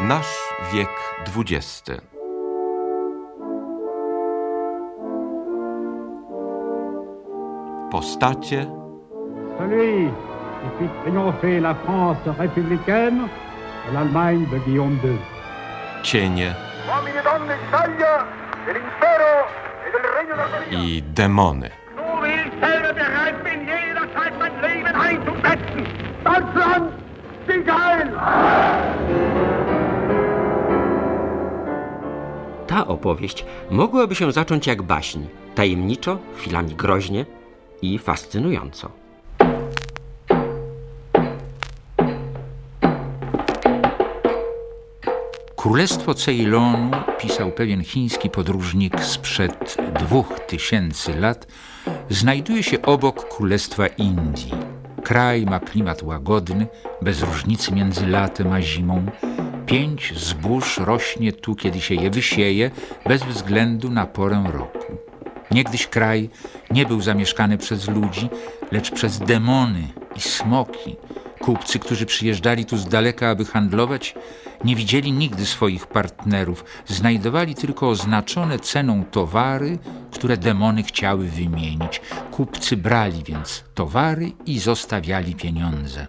Nasz wiek XX. Postacie, Celui qui fit triompher la France républicaine et l'Allemagne de Guillaume II. cienie uomini e Opowieść mogłaby się zacząć jak baśń, tajemniczo, chwilami groźnie i fascynująco. Królestwo Ceylonu, pisał pewien chiński podróżnik sprzed dwóch tysięcy lat, znajduje się obok Królestwa Indii. Kraj ma klimat łagodny, bez różnicy między latem a zimą. Pięć zbóż rośnie tu, kiedy się je wysieje, bez względu na porę roku. Niegdyś kraj nie był zamieszkany przez ludzi, lecz przez demony i smoki. Kupcy, którzy przyjeżdżali tu z daleka, aby handlować, nie widzieli nigdy swoich partnerów, znajdowali tylko oznaczone ceną towary, które demony chciały wymienić. Kupcy brali więc towary i zostawiali pieniądze.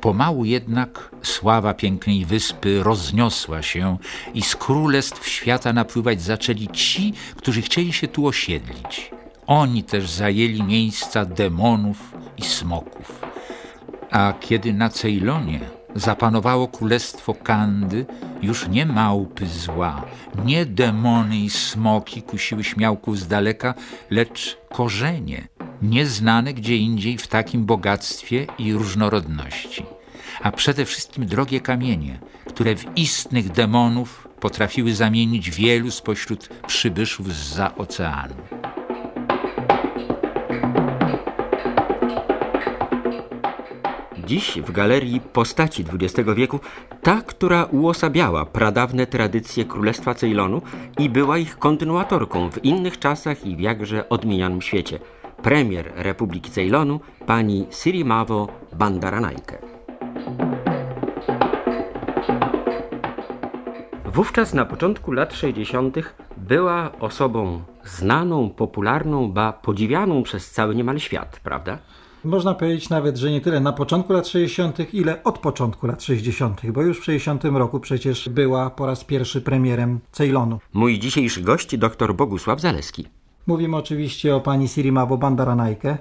Pomału jednak sława pięknej wyspy rozniosła się i z królestw świata napływać zaczęli ci, którzy chcieli się tu osiedlić. Oni też zajęli miejsca demonów i smoków. A kiedy na Ceylonie zapanowało królestwo Kandy, już nie małpy zła, nie demony i smoki kusiły śmiałków z daleka, lecz korzenie, nieznane gdzie indziej w takim bogactwie i różnorodności. A przede wszystkim drogie kamienie, które w istnych demonów potrafiły zamienić wielu spośród przybyszów zza oceanu. Dziś w galerii postaci XX wieku ta, która uosabiała pradawne tradycje Królestwa Ceylonu i była ich kontynuatorką w innych czasach i w jakże odmienianym świecie. Premier Republiki Ceylonu, pani Sirimavo Bandaranaike. Wówczas na początku lat 60. była osobą znaną, popularną, ba podziwianą przez cały niemal świat, prawda? Można powiedzieć nawet, że nie tyle na początku lat 60., ile od początku lat 60., bo już w 60 roku przecież była po raz pierwszy premierem Ceylonu. Mój dzisiejszy gość, dr Bogusław Zaleski. Mówimy oczywiście o pani Sirimavo Bandaranaike,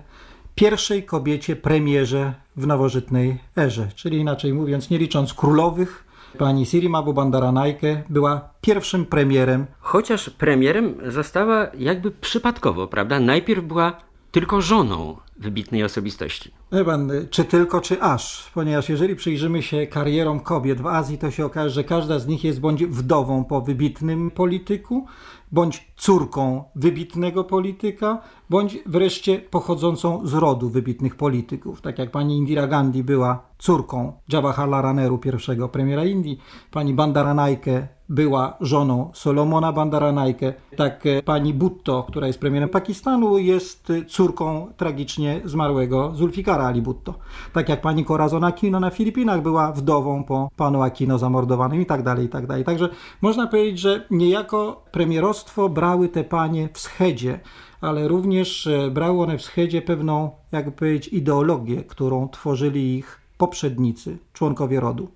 pierwszej kobiecie premierze w nowożytnej erze, czyli inaczej mówiąc, nie licząc królowych, pani Sirimavo Bandaranaike była pierwszym premierem. Chociaż premierem została jakby przypadkowo, prawda? Najpierw była tylko żoną wybitnej osobistości. Wie pan, czy tylko, czy aż, ponieważ jeżeli przyjrzymy się karierom kobiet w Azji, to się okaże, że każda z nich jest bądź wdową po wybitnym polityku, bądź córką wybitnego polityka, bądź wreszcie pochodzącą z rodu wybitnych polityków. Tak jak pani Indira Gandhi była córką Jawaharlala Nehru, pierwszego premiera Indii, pani Bandaranaike była żoną Solomona Bandaranaike, tak pani Bhutto, która jest premierem Pakistanu, jest córką tragicznie zmarłego Zulfikara Ali Bhutto. Tak jak pani Corazon Aquino na Filipinach była wdową po panu Aquino zamordowanym i tak dalej, i tak dalej. Także można powiedzieć, że niejako premierostwo brały te panie w schedzie, ale również e, brały one w schedzie pewną, jakby powiedzieć, ideologię, którą tworzyli ich poprzednicy, członkowie rodu.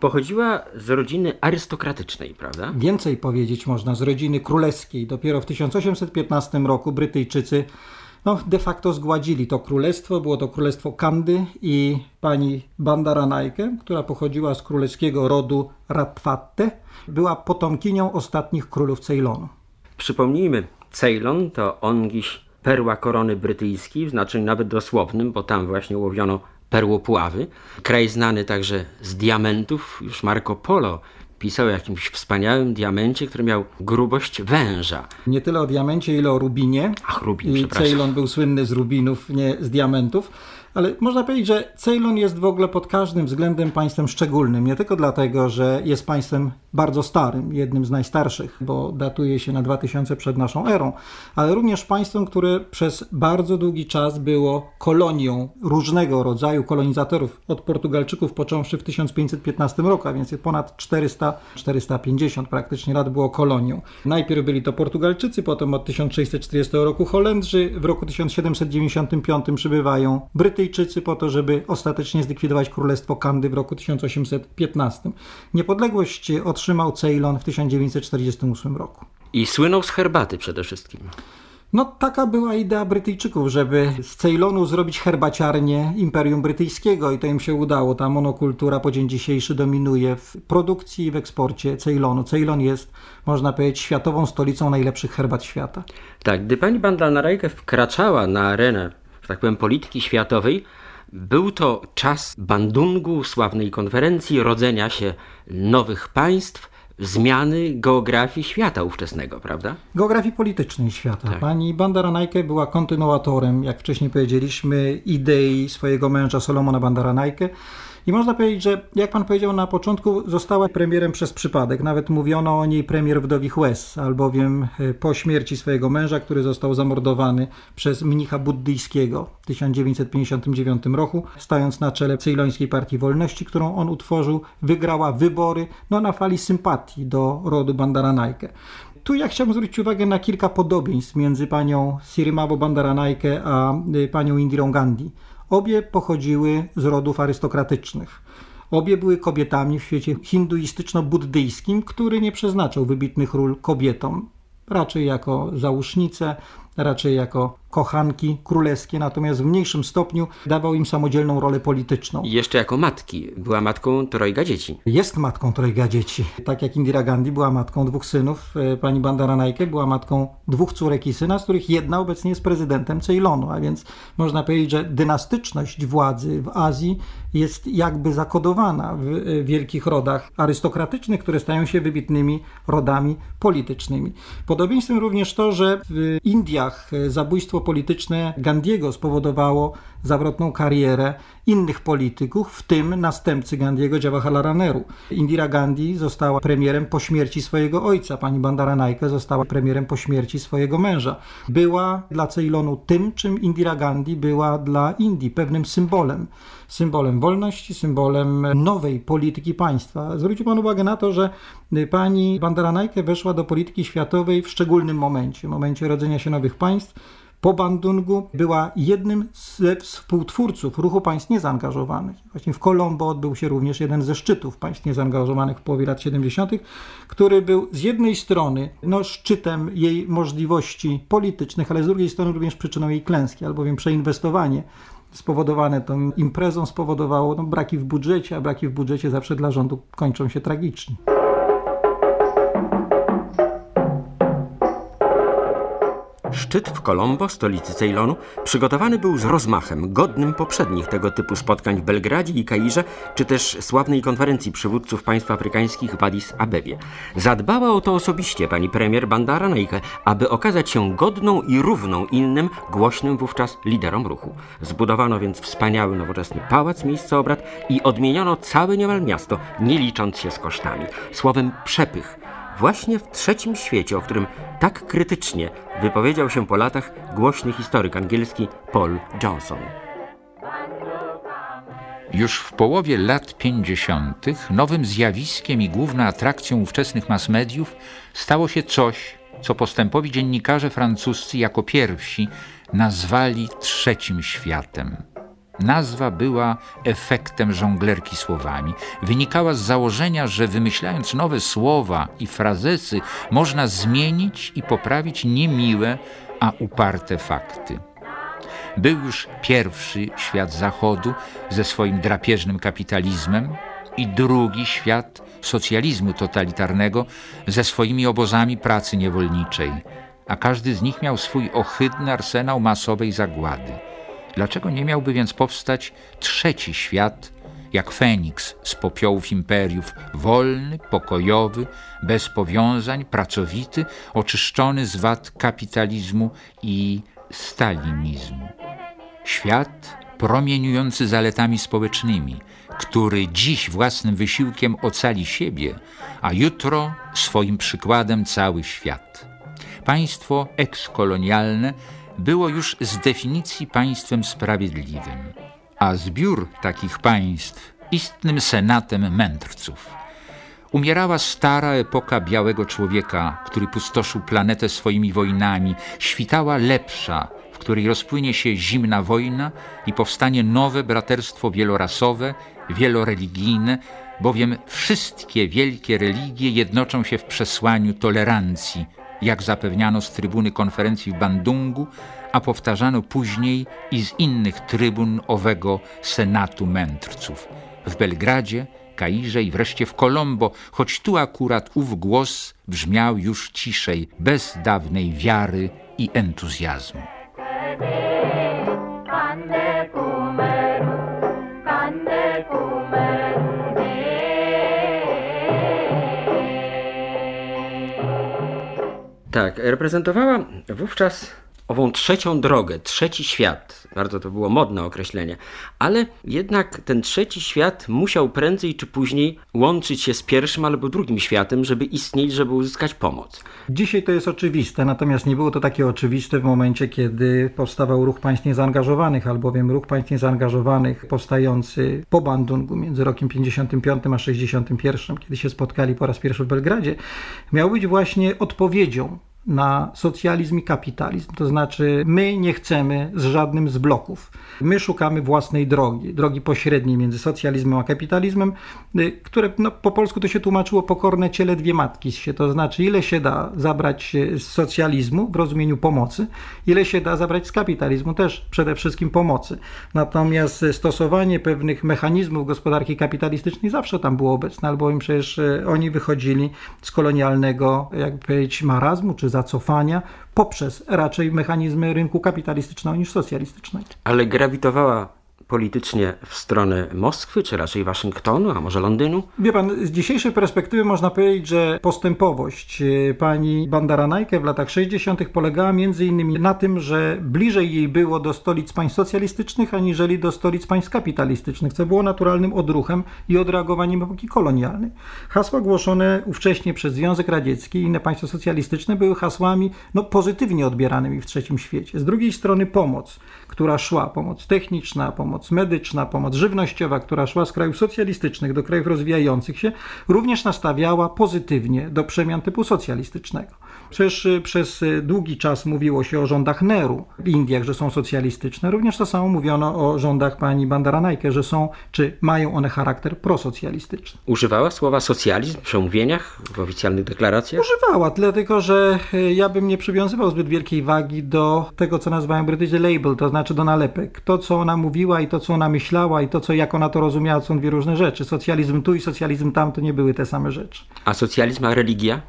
Pochodziła z rodziny arystokratycznej, prawda? Więcej powiedzieć można z rodziny królewskiej. Dopiero w 1815 roku Brytyjczycy no, de facto zgładzili to królestwo. Było to królestwo Kandy i pani Bandaranaike, która pochodziła z królewskiego rodu Ratfatte, była potomkinią ostatnich królów Ceylonu. Przypomnijmy, Ceylon to ongiś perła korony brytyjskiej, w znaczeniu nawet dosłownym, bo tam właśnie łowiono perłopławy. Kraj znany także z diamentów. Już Marco Polo pisał o jakimś wspaniałym diamencie, który miał grubość węża. Nie tyle o diamencie, ile o rubinie. Ach, rubin, I przepraszam. Ceylon był słynny z rubinów, nie z diamentów. Ale można powiedzieć, że Ceylon jest w ogóle pod każdym względem państwem szczególnym. Nie tylko dlatego, że jest państwem bardzo starym, jednym z najstarszych, bo datuje się na 2000 przed naszą erą, ale również państwem, które przez bardzo długi czas było kolonią różnego rodzaju kolonizatorów, od Portugalczyków począwszy w 1515 roku, a więc ponad 400-450 praktycznie lat było kolonią. Najpierw byli to Portugalczycy, potem od 1640 roku Holendrzy, w roku 1795 przybywają Brytyjczycy po to, żeby ostatecznie zlikwidować Królestwo Kandy w roku 1815. Niepodległość otrzymał Ceylon w 1948 roku. I słynął z herbaty przede wszystkim. No taka była idea Brytyjczyków, żeby z Ceylonu zrobić herbaciarnię Imperium Brytyjskiego i to im się udało. Ta monokultura po dzień dzisiejszy dominuje w produkcji i w eksporcie Ceylonu. Ceylon jest, można powiedzieć, światową stolicą najlepszych herbat świata. Tak, gdy pani Bandanarajke wkraczała na arenę, że tak powiem, polityki światowej, był to czas Bandungu, sławnej konferencji, rodzenia się nowych państw, zmiany geografii świata ówczesnego, prawda? Geografii politycznej świata. Tak. Pani Bandaranajke była kontynuatorem, jak wcześniej powiedzieliśmy, idei swojego męża Solomona Bandaranajke. I można powiedzieć, że jak pan powiedział na początku, została premierem przez przypadek. Nawet mówiono o niej premier wdowich łez, albowiem e, po śmierci swojego męża, który został zamordowany przez mnicha buddyjskiego w 1959 roku, stając na czele Ceylońskiej Partii Wolności, którą on utworzył, wygrała wybory no, na fali sympatii do rodu Bandaranajke. Tu ja chciałbym zwrócić uwagę na kilka podobieństw między panią Sirimabo Bandaranajke a y, panią Indirą Gandhi. Obie pochodziły z rodów arystokratycznych. Obie były kobietami w świecie hinduistyczno-buddyjskim, który nie przeznaczał wybitnych ról kobietom. Raczej jako załóżnice, raczej jako kochanki królewskie, natomiast w mniejszym stopniu dawał im samodzielną rolę polityczną. I jeszcze jako matki. Była matką trojga dzieci. Jest matką trojga dzieci. Tak jak Indira Gandhi była matką dwóch synów, e, pani Bandaranajke była matką dwóch córek i syna, z których jedna obecnie jest prezydentem Ceylonu, a więc można powiedzieć, że dynastyczność władzy w Azji jest jakby zakodowana w e, wielkich rodach arystokratycznych, które stają się wybitnymi rodami politycznymi. Podobieństwem również to, że w Indiach e, zabójstwo polityczne Gandiego spowodowało zawrotną karierę innych polityków, w tym następcy Gandiego, Jawaharlala Nehru. Indira Gandhi została premierem po śmierci swojego ojca, pani Bandaranaike została premierem po śmierci swojego męża. Była dla Ceylonu tym, czym Indira Gandhi była dla Indii, pewnym symbolem. Symbolem wolności, symbolem nowej polityki państwa. Zwrócił Pan uwagę na to, że pani Bandaranaike weszła do polityki światowej w szczególnym momencie, momencie rodzenia się nowych państw, po Bandungu była jednym ze współtwórców ruchu państw niezaangażowanych. Właśnie w Kolombo odbył się również jeden ze szczytów państw niezaangażowanych w połowie lat 70., który był z jednej strony no, szczytem jej możliwości politycznych, ale z drugiej strony również przyczyną jej klęski, albowiem przeinwestowanie spowodowane tą imprezą spowodowało no, braki w budżecie, a braki w budżecie zawsze dla rządu kończą się tragicznie. Szczyt w Colombo, stolicy Ceylonu, przygotowany był z rozmachem, godnym poprzednich tego typu spotkań w Belgradzie i Kairze, czy też sławnej konferencji przywódców państw afrykańskich w Addis Abebie. Zadbała o to osobiście pani premier Bandara Naike, aby okazać się godną i równą innym, głośnym wówczas liderom ruchu. Zbudowano więc wspaniały, nowoczesny pałac miejsca obrad i odmieniono całe niemal miasto, nie licząc się z kosztami. Słowem przepych właśnie w trzecim świecie, o którym tak krytycznie wypowiedział się po latach głośny historyk angielski Paul Johnson. Już w połowie lat 50. nowym zjawiskiem i główną atrakcją ówczesnych mass mediów stało się coś, co postępowi dziennikarze francuscy jako pierwsi nazwali trzecim światem. Nazwa była efektem żonglerki słowami. Wynikała z założenia, że wymyślając nowe słowa i frazesy, można zmienić i poprawić niemiłe, a uparte fakty. Był już pierwszy świat Zachodu ze swoim drapieżnym kapitalizmem i drugi świat socjalizmu totalitarnego ze swoimi obozami pracy niewolniczej, a każdy z nich miał swój ohydny arsenał masowej zagłady. Dlaczego nie miałby więc powstać trzeci świat jak Feniks z popiołów imperiów, wolny, pokojowy, bez powiązań, pracowity, oczyszczony z wad kapitalizmu i stalinizmu. Świat promieniujący zaletami społecznymi, który dziś własnym wysiłkiem ocali siebie, a jutro swoim przykładem cały świat. Państwo ekskolonialne było już z definicji państwem sprawiedliwym, a zbiór takich państw istnym senatem mędrców. Umierała stara epoka białego człowieka, który pustoszył planetę swoimi wojnami, świtała lepsza, w której rozpłynie się zimna wojna i powstanie nowe braterstwo wielorasowe, wieloreligijne, bowiem wszystkie wielkie religie jednoczą się w przesłaniu tolerancji, jak zapewniano z trybuny konferencji w Bandungu, a powtarzano później i z innych trybun owego Senatu Mędrców. W Belgradzie, Kairze i wreszcie w Kolombo, choć tu akurat ów głos brzmiał już ciszej, bez dawnej wiary i entuzjazmu. Tak, reprezentowała wówczas ową trzecią drogę, trzeci świat. Bardzo to było modne określenie. Ale jednak ten trzeci świat musiał prędzej czy później łączyć się z pierwszym albo drugim światem, żeby istnieć, żeby uzyskać pomoc. Dzisiaj to jest oczywiste, natomiast nie było to takie oczywiste w momencie, kiedy powstawał ruch państw niezaangażowanych, albowiem ruch państw niezaangażowanych powstający po Bandungu między rokiem 55 a 61, kiedy się spotkali po raz pierwszy w Belgradzie, miał być właśnie odpowiedzią na socjalizm i kapitalizm. To znaczy, my nie chcemy z żadnym z bloków. My szukamy własnej drogi, drogi pośredniej między socjalizmem a kapitalizmem, y, które no, po polsku to się tłumaczyło pokorne ciele dwie matki się. To znaczy, ile się da zabrać z socjalizmu w rozumieniu pomocy, ile się da zabrać z kapitalizmu też przede wszystkim pomocy. Natomiast stosowanie pewnych mechanizmów gospodarki kapitalistycznej zawsze tam było obecne, albowiem przecież y, oni wychodzili z kolonialnego, jakby powiedzieć, marazmu czy zacofania poprzez raczej mechanizmy rynku kapitalistycznego niż socjalistycznego. Ale grawitowała politycznie w stronę Moskwy, czy raczej Waszyngtonu, a może Londynu? Wie pan, z dzisiejszej perspektywy można powiedzieć, że postępowość e, pani Bandaranajke w latach 60. polegała między innymi na tym, że bliżej jej było do stolic państw socjalistycznych, aniżeli do stolic państw kapitalistycznych, co było naturalnym odruchem i odreagowaniem epoki kolonialnej. Hasła głoszone ówcześnie przez Związek Radziecki i inne państwa socjalistyczne były hasłami no, pozytywnie odbieranymi w trzecim świecie. Z drugiej strony pomoc, która szła, pomoc techniczna, pomoc medyczna, pomoc żywnościowa, która szła z krajów socjalistycznych do krajów rozwijających się, również nastawiała pozytywnie do przemian typu socjalistycznego. Przecież y, przez y, długi czas mówiło się o rządach Neru w Indiach, że są socjalistyczne. Również to samo mówiono o rządach pani Bandaranajke, że są, czy mają one charakter prosocjalistyczny. Używała słowa socjalizm w przemówieniach, w oficjalnych deklaracjach? Używała, dlatego że y, ja bym nie przywiązywał zbyt wielkiej wagi do tego, co nazywają British Label, to znaczy do nalepek. To, co ona mówiła i to, co ona myślała i to, co jak ona to rozumiała, są dwie różne rzeczy. Socjalizm tu i socjalizm tam to nie były te same rzeczy. A socjalizm, a religia?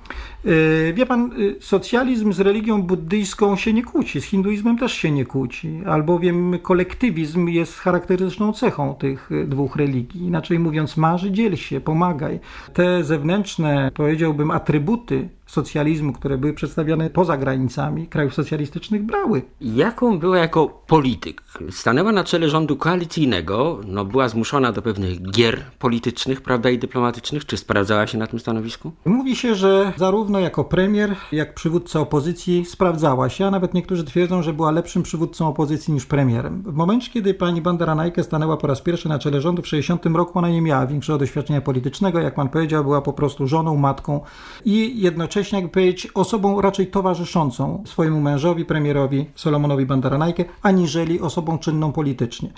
Wie pan, socjalizm z religią buddyjską się nie kłóci, z hinduizmem też się nie kłóci, albowiem kolektywizm jest charakterystyczną cechą tych dwóch religii. Inaczej mówiąc, marzy, dziel się, pomagaj. Te zewnętrzne, powiedziałbym, atrybuty socjalizmu, które były przedstawiane poza granicami krajów socjalistycznych, brały. Jaką była jako polityk? Stanęła na czele rządu koalicyjnego, no była zmuszona do pewnych gier politycznych, prawda, i dyplomatycznych. Czy sprawdzała się na tym stanowisku? Mówi się, że zarówno jako premier, jak przywódca opozycji sprawdzała się, a nawet niektórzy twierdzą, że była lepszym przywódcą opozycji niż premierem. W momencie, kiedy pani Bandaranajke stanęła po raz pierwszy na czele rządu w 60 roku, ona nie miała większego doświadczenia politycznego, jak pan powiedział, była po prostu żoną, matką i jednocześnie jakby powiedzieć, osobą raczej towarzyszącą swojemu mężowi, premierowi Solomonowi Bandaranajke, aniżeli osobą czynną politycznie.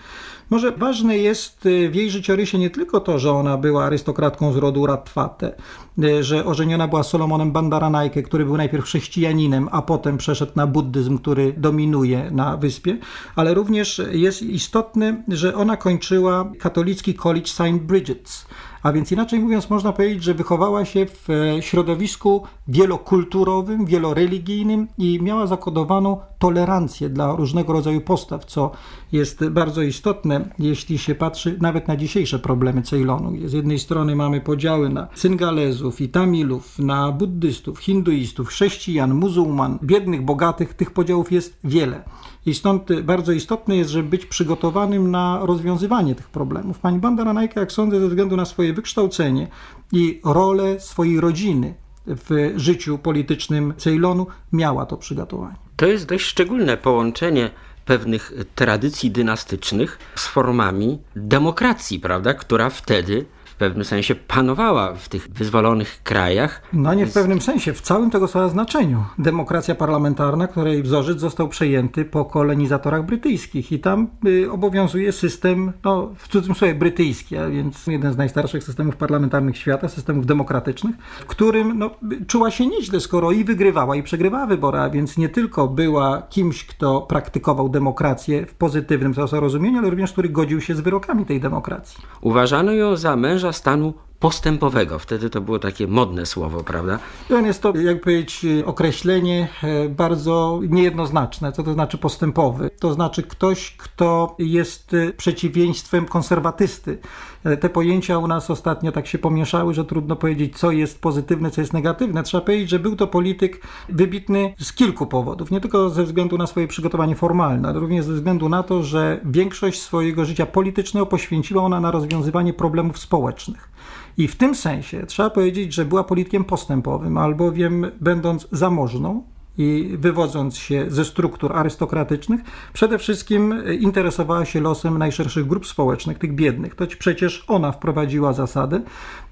Może ważne jest y, w jej życiorysie nie tylko to, że ona była arystokratką z rodu Ratwate, y, że ożeniona była Solomonem Bandaranajke, który był najpierw chrześcijaninem, a potem przeszedł na buddyzm, który dominuje na wyspie, ale również jest istotne, że ona kończyła katolicki College St. Bridget's, a więc inaczej mówiąc, można powiedzieć, że wychowała się w e, środowisku wielokulturowym, wieloreligijnym i miała zakodowaną tolerancję dla różnego rodzaju postaw, co jest bardzo istotne, jeśli się patrzy nawet na dzisiejsze problemy Ceylonu. Z jednej strony mamy podziały na Syngalezów i Tamilów, na buddystów, hinduistów, chrześcijan, muzułman, biednych, bogatych. Tych podziałów jest wiele. I stąd bardzo istotne jest, żeby być przygotowanym na rozwiązywanie tych problemów. Pani Bandaranajka, jak sądzę, ze względu na swoje wykształcenie i rolę swojej rodziny w życiu politycznym Ceylonu, miała to przygotowanie. To jest dość szczególne połączenie pewnych tradycji dynastycznych z formami demokracji, prawda, która wtedy w pewnym sensie panowała w tych wyzwolonych krajach. No nie w pewnym sensie, w całym tego słowa znaczeniu. Demokracja parlamentarna, której wzorzec został przejęty po kolonizatorach brytyjskich i tam y, obowiązuje system, no w cudzysłowie brytyjski, a więc jeden z najstarszych systemów parlamentarnych świata, systemów demokratycznych, w którym no, czuła się nieźle, skoro i wygrywała i przegrywała wybory, a więc nie tylko była kimś, kto praktykował demokrację w pozytywnym rozumieniu, ale również który godził się z wyrokami tej demokracji. Uważano ją za męża stanu postępowego. Wtedy to było takie modne słowo, prawda? Jest to, jak powiedzieć, określenie e, bardzo niejednoznaczne. Co to znaczy postępowy? To znaczy ktoś, kto jest e, przeciwieństwem konserwatysty. E, te pojęcia u nas ostatnio tak się pomieszały, że trudno powiedzieć, co jest pozytywne, co jest negatywne. Trzeba powiedzieć, że był to polityk wybitny z kilku powodów. Nie tylko ze względu na swoje przygotowanie formalne, ale również ze względu na to, że większość swojego życia politycznego poświęciła ona na rozwiązywanie problemów społecznych. I w tym sensie trzeba powiedzieć, że była politykiem postępowym, albowiem będąc zamożną, i wywodząc się ze struktur arystokratycznych, przede wszystkim interesowała się losem najszerszych grup społecznych, tych biednych. To przecież ona wprowadziła zasadę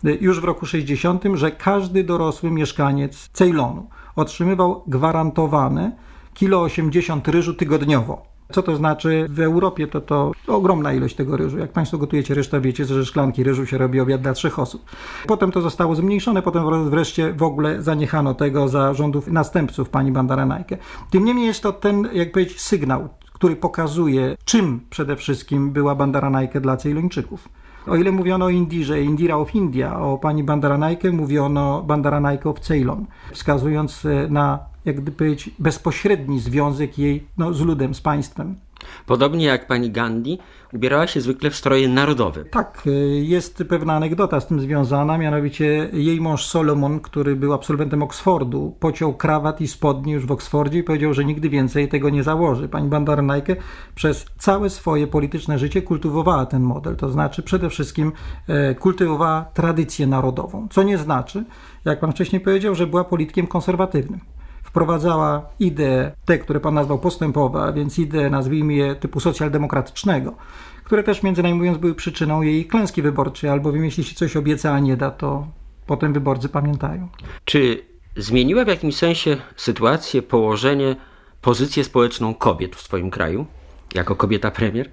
już w roku 60, że każdy dorosły mieszkaniec Ceylonu otrzymywał gwarantowane kilo 80 ryżu tygodniowo. Co to znaczy? W Europie to to ogromna ilość tego ryżu. Jak Państwo gotujecie ryż, wiecie, że szklanki ryżu się robi obiad dla trzech osób. Potem to zostało zmniejszone, potem wreszcie w ogóle zaniechano tego za rządów następców pani Bandaranajkę. Tym niemniej jest to ten, jak powiedzieć, sygnał, który pokazuje, czym przede wszystkim była Bandaranajkę dla Cejlończyków. O ile mówiono o Indirze, Indira of India, o pani Bandaranajkę mówiono Bandaranajkę of Ceylon, wskazując e, na jak gdyby powiedzieć, bezpośredni związek jej no, z ludem, z państwem. Podobnie jak pani Gandhi, ubierała się zwykle w stroje narodowe. Tak, y, jest pewna anegdota z tym związana, mianowicie jej mąż Solomon, który był absolwentem Oksfordu, pociął krawat i spodnie już w Oksfordzie i powiedział, że nigdy więcej tego nie założy. Pani Bandarnajke przez całe swoje polityczne życie kultywowała ten model, to znaczy przede wszystkim e, kultywowała tradycję narodową, co nie znaczy, jak pan wcześniej powiedział, że była politykiem konserwatywnym wprowadzała idee, te, które pan nazwał postępowe, a więc idee, nazwijmy je typu socjaldemokratycznego, które też między innymi mówiąc były przyczyną jej klęski wyborczej, albowiem jeśli się coś obieca, a nie da, to potem wyborcy pamiętają. Czy zmieniła w jakimś sensie sytuację, położenie, pozycję społeczną kobiet w swoim kraju, jako kobieta premier?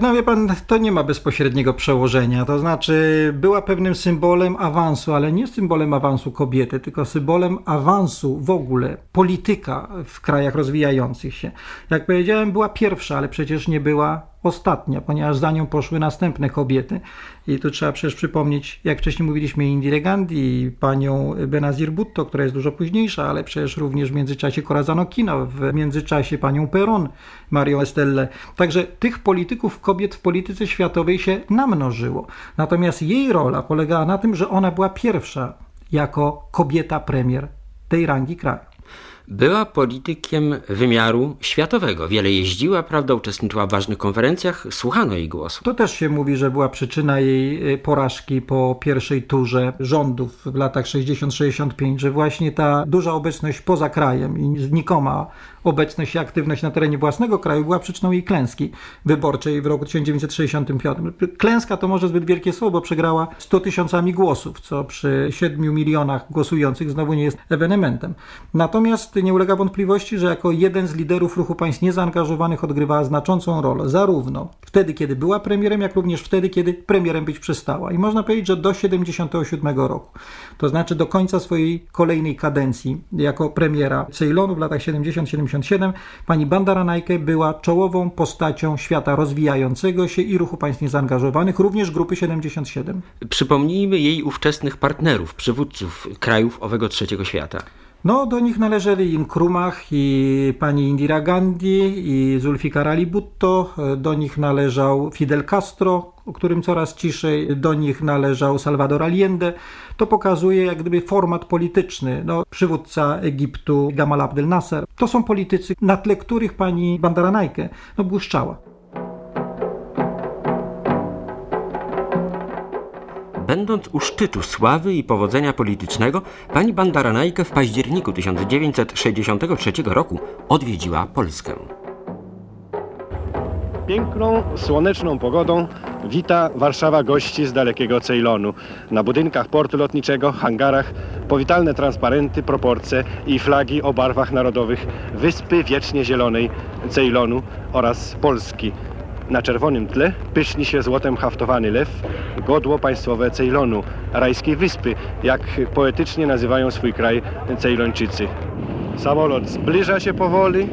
No wie pan, to nie ma bezpośredniego przełożenia. To znaczy, była pewnym symbolem awansu, ale nie symbolem awansu kobiety, tylko symbolem awansu w ogóle polityka w krajach rozwijających się. Jak powiedziałem, była pierwsza, ale przecież nie była ostatnia, ponieważ za nią poszły następne kobiety. I tu trzeba przecież przypomnieć, jak wcześniej mówiliśmy, Indire Gandhi, panią Benazir Bhutto, która jest dużo późniejsza, ale przecież również w międzyczasie Corazon Kino, w międzyczasie panią Peron, Marią Estelle. Także tych polityków kobiet w polityce światowej się namnożyło. Natomiast jej rola polegała na tym, że ona była pierwsza jako kobieta premier tej rangi kraju. Była politykiem wymiaru światowego. Wiele jeździła, prawda, uczestniczyła w ważnych konferencjach, słuchano jej głosu. To też się mówi, że była przyczyna jej y, porażki po pierwszej turze rządów w latach 60-65, że właśnie ta duża obecność poza krajem i znikoma obecność i aktywność na terenie własnego kraju była przyczyną jej klęski wyborczej w roku 1965. Klęska to może zbyt wielkie słowo, przegrała 100 tysiącami głosów, co przy 7 milionach głosujących znowu nie jest ewenementem. Natomiast nie ulega wątpliwości, że jako jeden z liderów ruchu państw niezaangażowanych odgrywała znaczącą rolę, zarówno wtedy, kiedy była premierem, jak również wtedy, kiedy premierem być przestała. I można powiedzieć, że do 77 roku, to znaczy do końca swojej kolejnej kadencji jako premiera Ceylonu w latach 70-70 pani Bandaranajke była czołową postacią świata rozwijającego się i ruchu państw niezaangażowanych, również grupy 77. Przypomnijmy jej ówczesnych partnerów, przywódców krajów owego trzeciego świata. No, do nich należeli Nkrumah i pani Indira Gandhi i Zulfikar Ali Bhutto, do nich należał Fidel Castro, o którym coraz ciszej, do nich należał Salvador Allende. To pokazuje jak gdyby format polityczny. No, przywódca Egiptu Gamal Abdel Nasser. To są politycy, na tle których pani Bandaranajke no, błyszczała. Będąc u szczytu sławy i powodzenia politycznego, pani Bandaranajke w październiku 1963 roku odwiedziła Polskę. Piękną, słoneczną pogodą wita Warszawa gości z dalekiego Ceylonu. Na budynkach portu lotniczego, hangarach, powitalne transparenty, proporcje i flagi o barwach narodowych Wyspy Wiecznie Zielonej Ceylonu oraz Polski. Na czerwonym tle pyszni się złotem haftowany lew, godło państwowe Ceylonu, rajskiej wyspy, jak poetycznie nazywają swój kraj Ceylończycy. Samolot zbliża się powoli,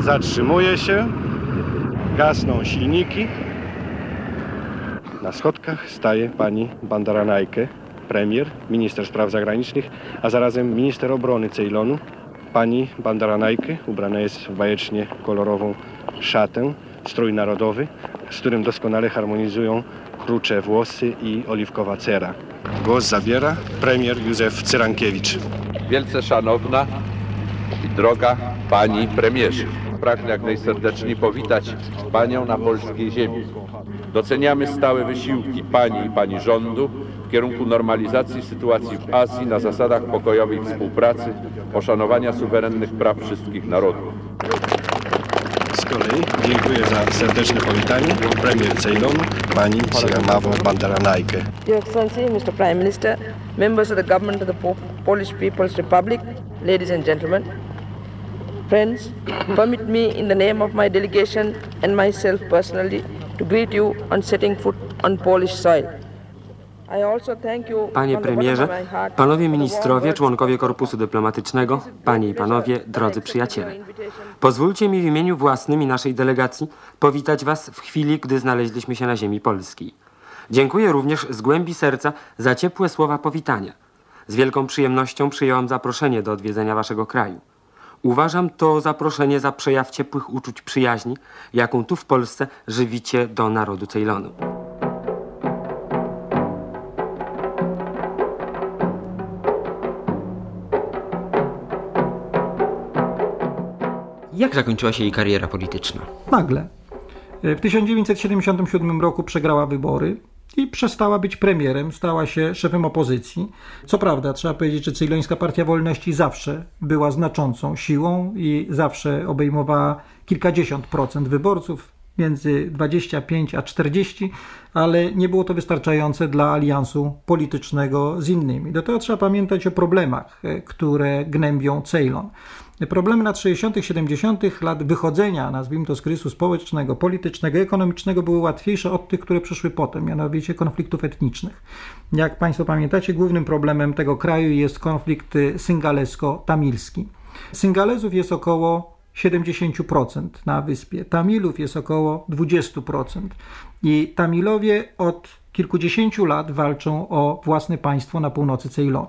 zatrzymuje się, gasną silniki. Na schodkach staje pani Bandaranajke, premier, minister spraw zagranicznych, a zarazem minister obrony Ceylonu. Pani Bandaranajke ubrana jest w bajecznie kolorową szatę, strój narodowy, z którym doskonale harmonizują krucze włosy i oliwkowa cera. Głos zabiera premier Józef Cyrankiewicz. Wielce szanowna i droga pani premierze. Pragnę jak najserdeczniej powitać panią na polskiej ziemi. Doceniamy stałe wysiłki pani i pani rządu w kierunku normalizacji sytuacji w Azji na zasadach pokojowej współpracy, poszanowania suwerennych praw wszystkich narodów. Kolei dziękuję za serdeczne powitanie premier Ceylonu, pani. Your Excellency, Mr. Prime Minister, members of the government of the Polish People's Republic, ladies and gentlemen, friends, permit me in the name of my delegation and myself personally to greet you on setting foot on Polish soil. Panie premierze, panowie ministrowie, członkowie korpusu dyplomatycznego, panie i panowie, drodzy przyjaciele. Pozwólcie mi w imieniu własnym i naszej delegacji powitać was w chwili, gdy znaleźliśmy się na ziemi polskiej. Dziękuję również z głębi serca za ciepłe słowa powitania. Z wielką przyjemnością przyjąłem zaproszenie do odwiedzenia waszego kraju. Uważam to zaproszenie za przejaw ciepłych uczuć przyjaźni, jaką tu w Polsce żywicie do narodu Ceylonu. Jak zakończyła się jej kariera polityczna? Nagle. W 1977 roku przegrała wybory i przestała być premierem, stała się szefem opozycji. Co prawda, trzeba powiedzieć, że Ceylońska Partia Wolności zawsze była znaczącą siłą i zawsze obejmowała kilkadziesiąt procent wyborców, między 25 a 40, ale nie było to wystarczające dla aliansu politycznego z innymi. Do tego trzeba pamiętać o problemach, e, które gnębią Ceylon. Problemy lat 60., 70. lat wychodzenia, nazwijmy to z kryzysu społecznego, politycznego, ekonomicznego były łatwiejsze od tych, które przyszły potem, mianowicie konfliktów etnicznych. Jak Państwo pamiętacie, głównym problemem tego kraju jest konflikt syngalesko-tamilski. Syngalezów jest około 70% na wyspie, Tamilów jest około 20%. I Tamilowie od kilkudziesięciu lat walczą o własne państwo na północy Ceylonu.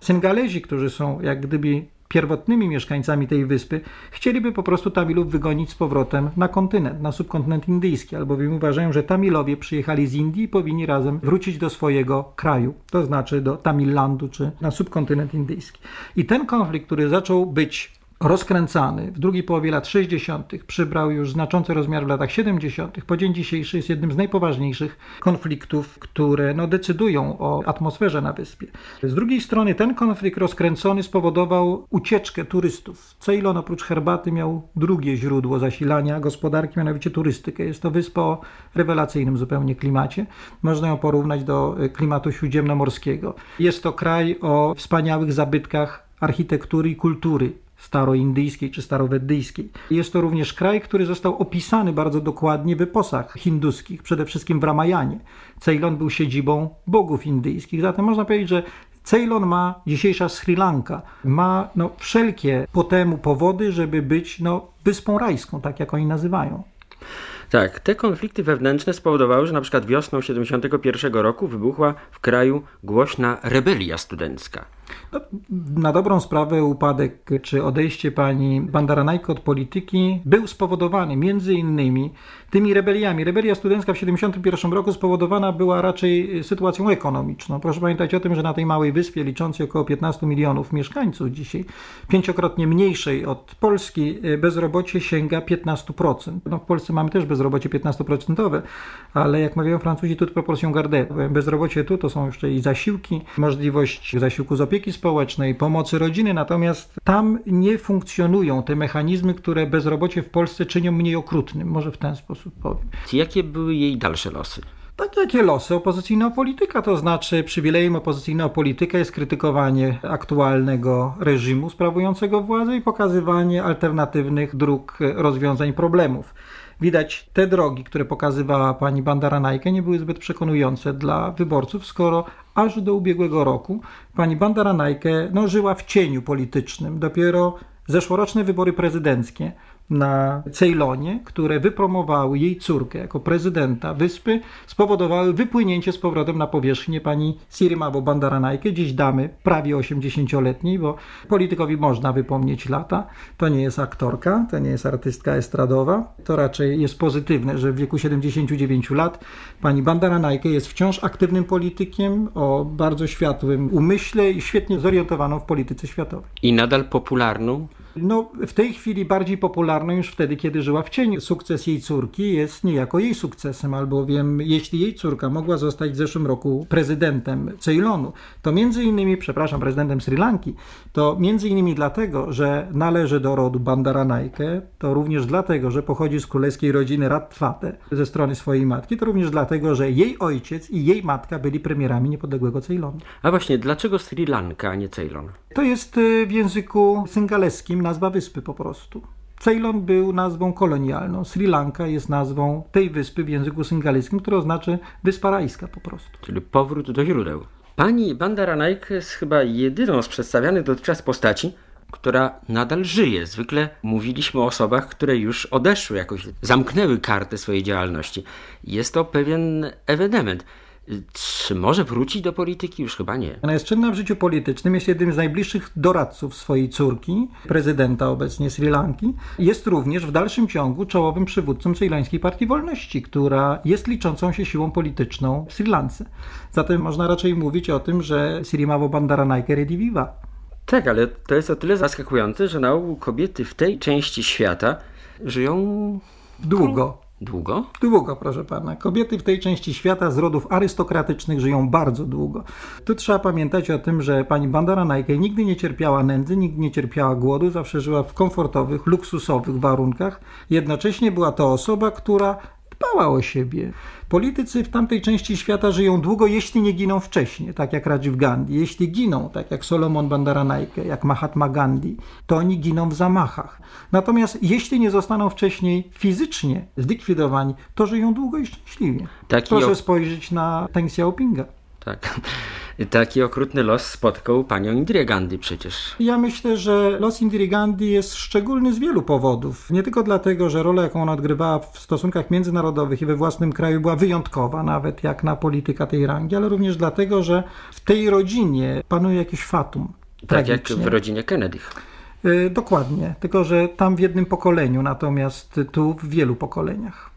Syngalezi, którzy są jak gdyby pierwotnymi mieszkańcami tej wyspy, chcieliby po prostu Tamilów wygonić z powrotem na kontynent, na subkontynent indyjski, albowiem uważają, że Tamilowie przyjechali z Indii i powinni razem wrócić do swojego kraju, to znaczy do Tamillandu czy na subkontynent indyjski. I ten konflikt, który zaczął być rozkręcany w drugiej połowie lat 60., przybrał już znaczący rozmiar w latach 70., po dzień dzisiejszy jest jednym z najpoważniejszych konfliktów, które no, decydują o atmosferze na wyspie. Z drugiej strony ten konflikt rozkręcony spowodował ucieczkę turystów. Ceylon oprócz herbaty miał drugie źródło zasilania gospodarki, mianowicie turystykę. Jest to wyspa o rewelacyjnym zupełnie klimacie. Można ją porównać do klimatu śródziemnomorskiego. Jest to kraj o wspaniałych zabytkach architektury i kultury staroindyjskiej czy starowedyjskiej. Jest to również kraj, który został opisany bardzo dokładnie w eposach hinduskich, przede wszystkim w Ramayanie. Ceylon był siedzibą bogów indyjskich, zatem można powiedzieć, że Ceylon ma, dzisiejsza Sri Lanka, ma no, wszelkie po temu powody, żeby być no, wyspą rajską, tak jak oni nazywają. Tak, te konflikty wewnętrzne spowodowały, że na przykład wiosną 71 roku wybuchła w kraju głośna rebelia studencka. No, na dobrą sprawę upadek czy odejście pani Bandaranajko od polityki był spowodowany między innymi tymi rebeliami. Rebelia studencka w 1971 roku spowodowana była raczej sytuacją ekonomiczną. Proszę pamiętać o tym, że na tej małej wyspie liczącej około 15 milionów mieszkańców dzisiaj, pięciokrotnie mniejszej od Polski, bezrobocie sięga 15%. No, w Polsce mamy też bezrobocie 15%, ale jak mawiają Francuzi, tu proporcją garde. Bezrobocie tu to są jeszcze i zasiłki, możliwość zasiłku z opieki społecznej, pomocy rodziny, natomiast tam nie funkcjonują te mechanizmy, które bezrobocie w Polsce czynią mniej okrutnym. Może w ten sposób powiem. Jakie były jej dalsze losy? Tak jakie losy opozycyjnego polityka, to znaczy przywilejem opozycyjnego polityka jest krytykowanie aktualnego reżimu sprawującego władzę i pokazywanie alternatywnych dróg rozwiązań problemów. Widać, te drogi, które pokazywała pani Bandaranajkę, nie były zbyt przekonujące dla wyborców, skoro aż do ubiegłego roku pani Bandaranajkę no, żyła w cieniu politycznym. Dopiero zeszłoroczne wybory prezydenckie na Ceylonie, które wypromowały jej córkę jako prezydenta wyspy, spowodowały wypłynięcie z powrotem na powierzchnię pani Sirimavo Bandaranajkę, dziś damy prawie 80-letniej, bo politykowi można wypomnieć lata. To nie jest aktorka, to nie jest artystka estradowa. To raczej jest pozytywne, że w wieku 79 lat pani Bandaranajkę jest wciąż aktywnym politykiem o bardzo światłym umyśle i świetnie zorientowaną w polityce światowej. I nadal popularną? No, w tej chwili bardziej popularną już wtedy, kiedy żyła w cieniu. Sukces jej córki jest niejako jej sukcesem, albowiem jeśli jej córka mogła zostać w zeszłym roku prezydentem Ceylonu, to między innymi, przepraszam, prezydentem Sri Lanki, to między innymi dlatego, że należy do rodu Bandaranajke, to również dlatego, że pochodzi z królewskiej rodziny Ratwate ze strony swojej matki, to również dlatego, że jej ojciec i jej matka byli premierami niepodległego Ceylonu. A właśnie, dlaczego Sri Lanka, a nie Ceylon? To jest y, w języku syngaleskim nazwa wyspy po prostu. Ceylon był nazwą kolonialną. Sri Lanka jest nazwą tej wyspy w języku syngaleskim, która oznacza wyspa rajska po prostu. Czyli powrót do źródeł. Pani Bandaranaik jest chyba jedyną z przedstawianych dotychczas postaci, która nadal żyje. Zwykle mówiliśmy o osobach, które już odeszły, jakoś zamknęły kartę swojej działalności. Jest to pewien ewenement. Czy może wrócić do polityki? Już chyba nie. Ona jest czynna w życiu politycznym, jest jednym z najbliższych doradców swojej córki, prezydenta obecnie Sri Lanki. Jest również w dalszym ciągu czołowym przywódcą Ceylońskiej Partii Wolności, która jest liczącą się siłą polityczną w Sri Lance. Zatem można raczej mówić o tym, że Sirimavo Bandaranaike rediviva. Tak, ale to jest o tyle zaskakujące, że na ogół kobiety w tej części świata żyją długo. Długo? Długo, proszę pana. Kobiety w tej części świata z rodów arystokratycznych żyją bardzo długo. Tu trzeba pamiętać o tym, że pani Bandara Najke nigdy nie cierpiała nędzy, nigdy nie cierpiała głodu, zawsze żyła w komfortowych, luksusowych warunkach. Jednocześnie była to osoba, która dbała o siebie. Politycy w tamtej części świata żyją długo, jeśli nie giną wcześniej, tak jak Rajiv Gandhi. Jeśli giną, tak jak Solomon Bandaranaike, jak Mahatma Gandhi, to oni giną w zamachach. Natomiast jeśli nie zostaną wcześniej fizycznie zlikwidowani, to żyją długo i szczęśliwie. Taki Proszę spojrzeć na Deng Xiaopinga. Tak. Taki okrutny los spotkał panią Indira Gandhi przecież. Ja myślę, że los Indira Gandhi jest szczególny z wielu powodów. Nie tylko dlatego, że rola, jaką ona odgrywała w stosunkach międzynarodowych i we własnym kraju była wyjątkowa, nawet jak na polityka tej rangi, ale również dlatego, że w tej rodzinie panuje jakiś fatum. Tak tragicznie. jak w rodzinie Kennedy. Yy, dokładnie, tylko że tam w jednym pokoleniu, natomiast tu w wielu pokoleniach.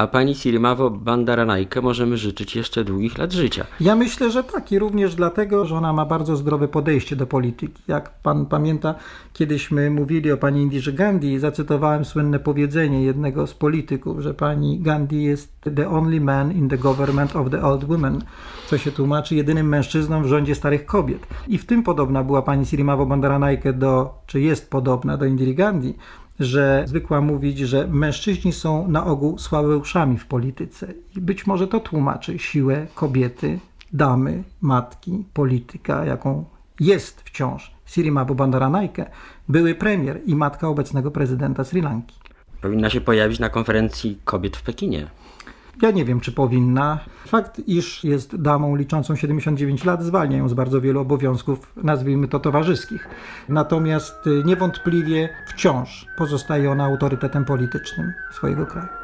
A pani Sirimavo Bandaranajkę możemy życzyć jeszcze długich lat życia. Ja myślę, że tak i również dlatego, że ona ma bardzo zdrowe podejście do polityki. Jak pan pamięta, kiedyśmy mówili o pani Indirze Gandhi, zacytowałem słynne powiedzenie jednego z polityków, że pani Gandhi jest the only man in the government of the old women, co się tłumaczy jedynym mężczyzną w rządzie starych kobiet. I w tym podobna była pani Sirimavo Bandaranajkę do, czy jest podobna do Indiri Gandhi, że zwykła mówić, że mężczyźni są na ogół słabeuszami w polityce. I być może to tłumaczy siłę kobiety, damy, matki, polityka, jaką jest wciąż Sirimavo Bandaranaike, były premier i matka obecnego prezydenta Sri Lanki. Powinna się pojawić na konferencji kobiet w Pekinie. Ja nie wiem, czy powinna. Fakt, iż jest damą liczącą 79 lat, zwalnia ją z bardzo wielu obowiązków, nazwijmy to towarzyskich. Natomiast y, niewątpliwie wciąż pozostaje ona autorytetem politycznym swojego kraju.